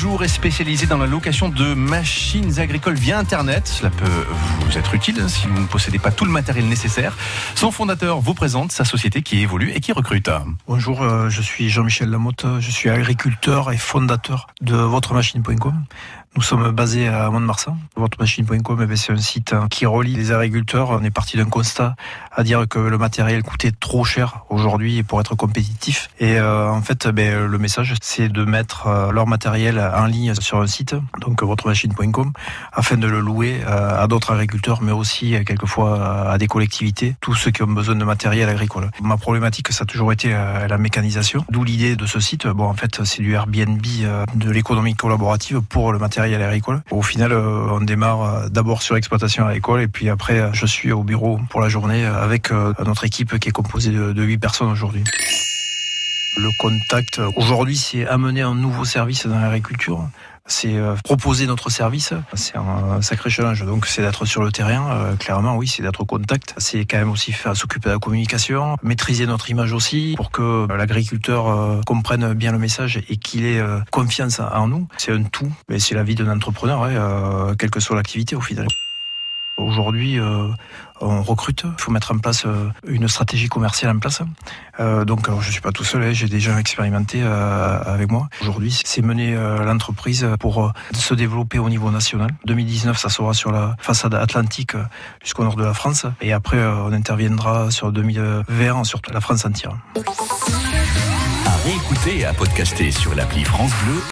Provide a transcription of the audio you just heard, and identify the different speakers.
Speaker 1: est spécialisé dans la location de machines agricoles via Internet. Cela peut vous être utile si vous ne possédez pas tout le matériel nécessaire. Son fondateur vous présente sa société qui évolue et qui recrute.
Speaker 2: Bonjour, euh, je suis Jean-Michel Lamotte, je suis agriculteur et fondateur de VotreMachine.com. Nous sommes basés à Mont-de-Marsan. VotreMachine.com, eh c'est un site qui relie les agriculteurs. On est parti d'un constat à dire que le matériel coûtait trop cher aujourd'hui pour être compétitif. Et euh, en fait, ben, le message, c'est de mettre euh, leur matériel en ligne sur un site, donc VotreMachine.com, afin de le louer à d'autres agriculteurs, mais aussi quelquefois à des collectivités, tous ceux qui ont besoin de matériel agricole. Ma problématique, ça a toujours été la mécanisation. D'où l'idée de ce site. Bon, en fait, c'est du Airbnb de l'économie collaborative pour le matériel agricole. Au final, euh, on démarre euh, d'abord sur l'exploitation agricole et puis après, euh, je suis au bureau pour la journée avec notre équipe qui est composée de 8 personnes aujourd'hui. Le contact, aujourd'hui, c'est amener un nouveau service dans l'agriculture c'est proposer notre service. C'est un sacré challenge. Donc, c'est d'être sur le terrain. clairement, oui, c'est d'être au contact. C'est quand même aussi s'occuper de la communication, maîtriser notre image aussi pour que l'agriculteur comprenne bien le message et qu'il ait confiance en nous. C'est un tout. Mais c'est la vie d'un entrepreneur, hein, quelle que soit l'activité au final. Aujourd'hui, euh, on recrute. Il faut mettre en place euh, une stratégie commerciale en place. Euh, donc, je ne suis pas tout seul. Hein, j'ai déjà expérimenté avec moi. Aujourd'hui, c'est mener l'entreprise pour se développer au niveau national. 2019, ça sera sur la façade atlantique jusqu'au nord de la France. Et après, on interviendra sur 2020 sur la France entière.
Speaker 3: À réécouter et à podcaster sur l'appli France Bleu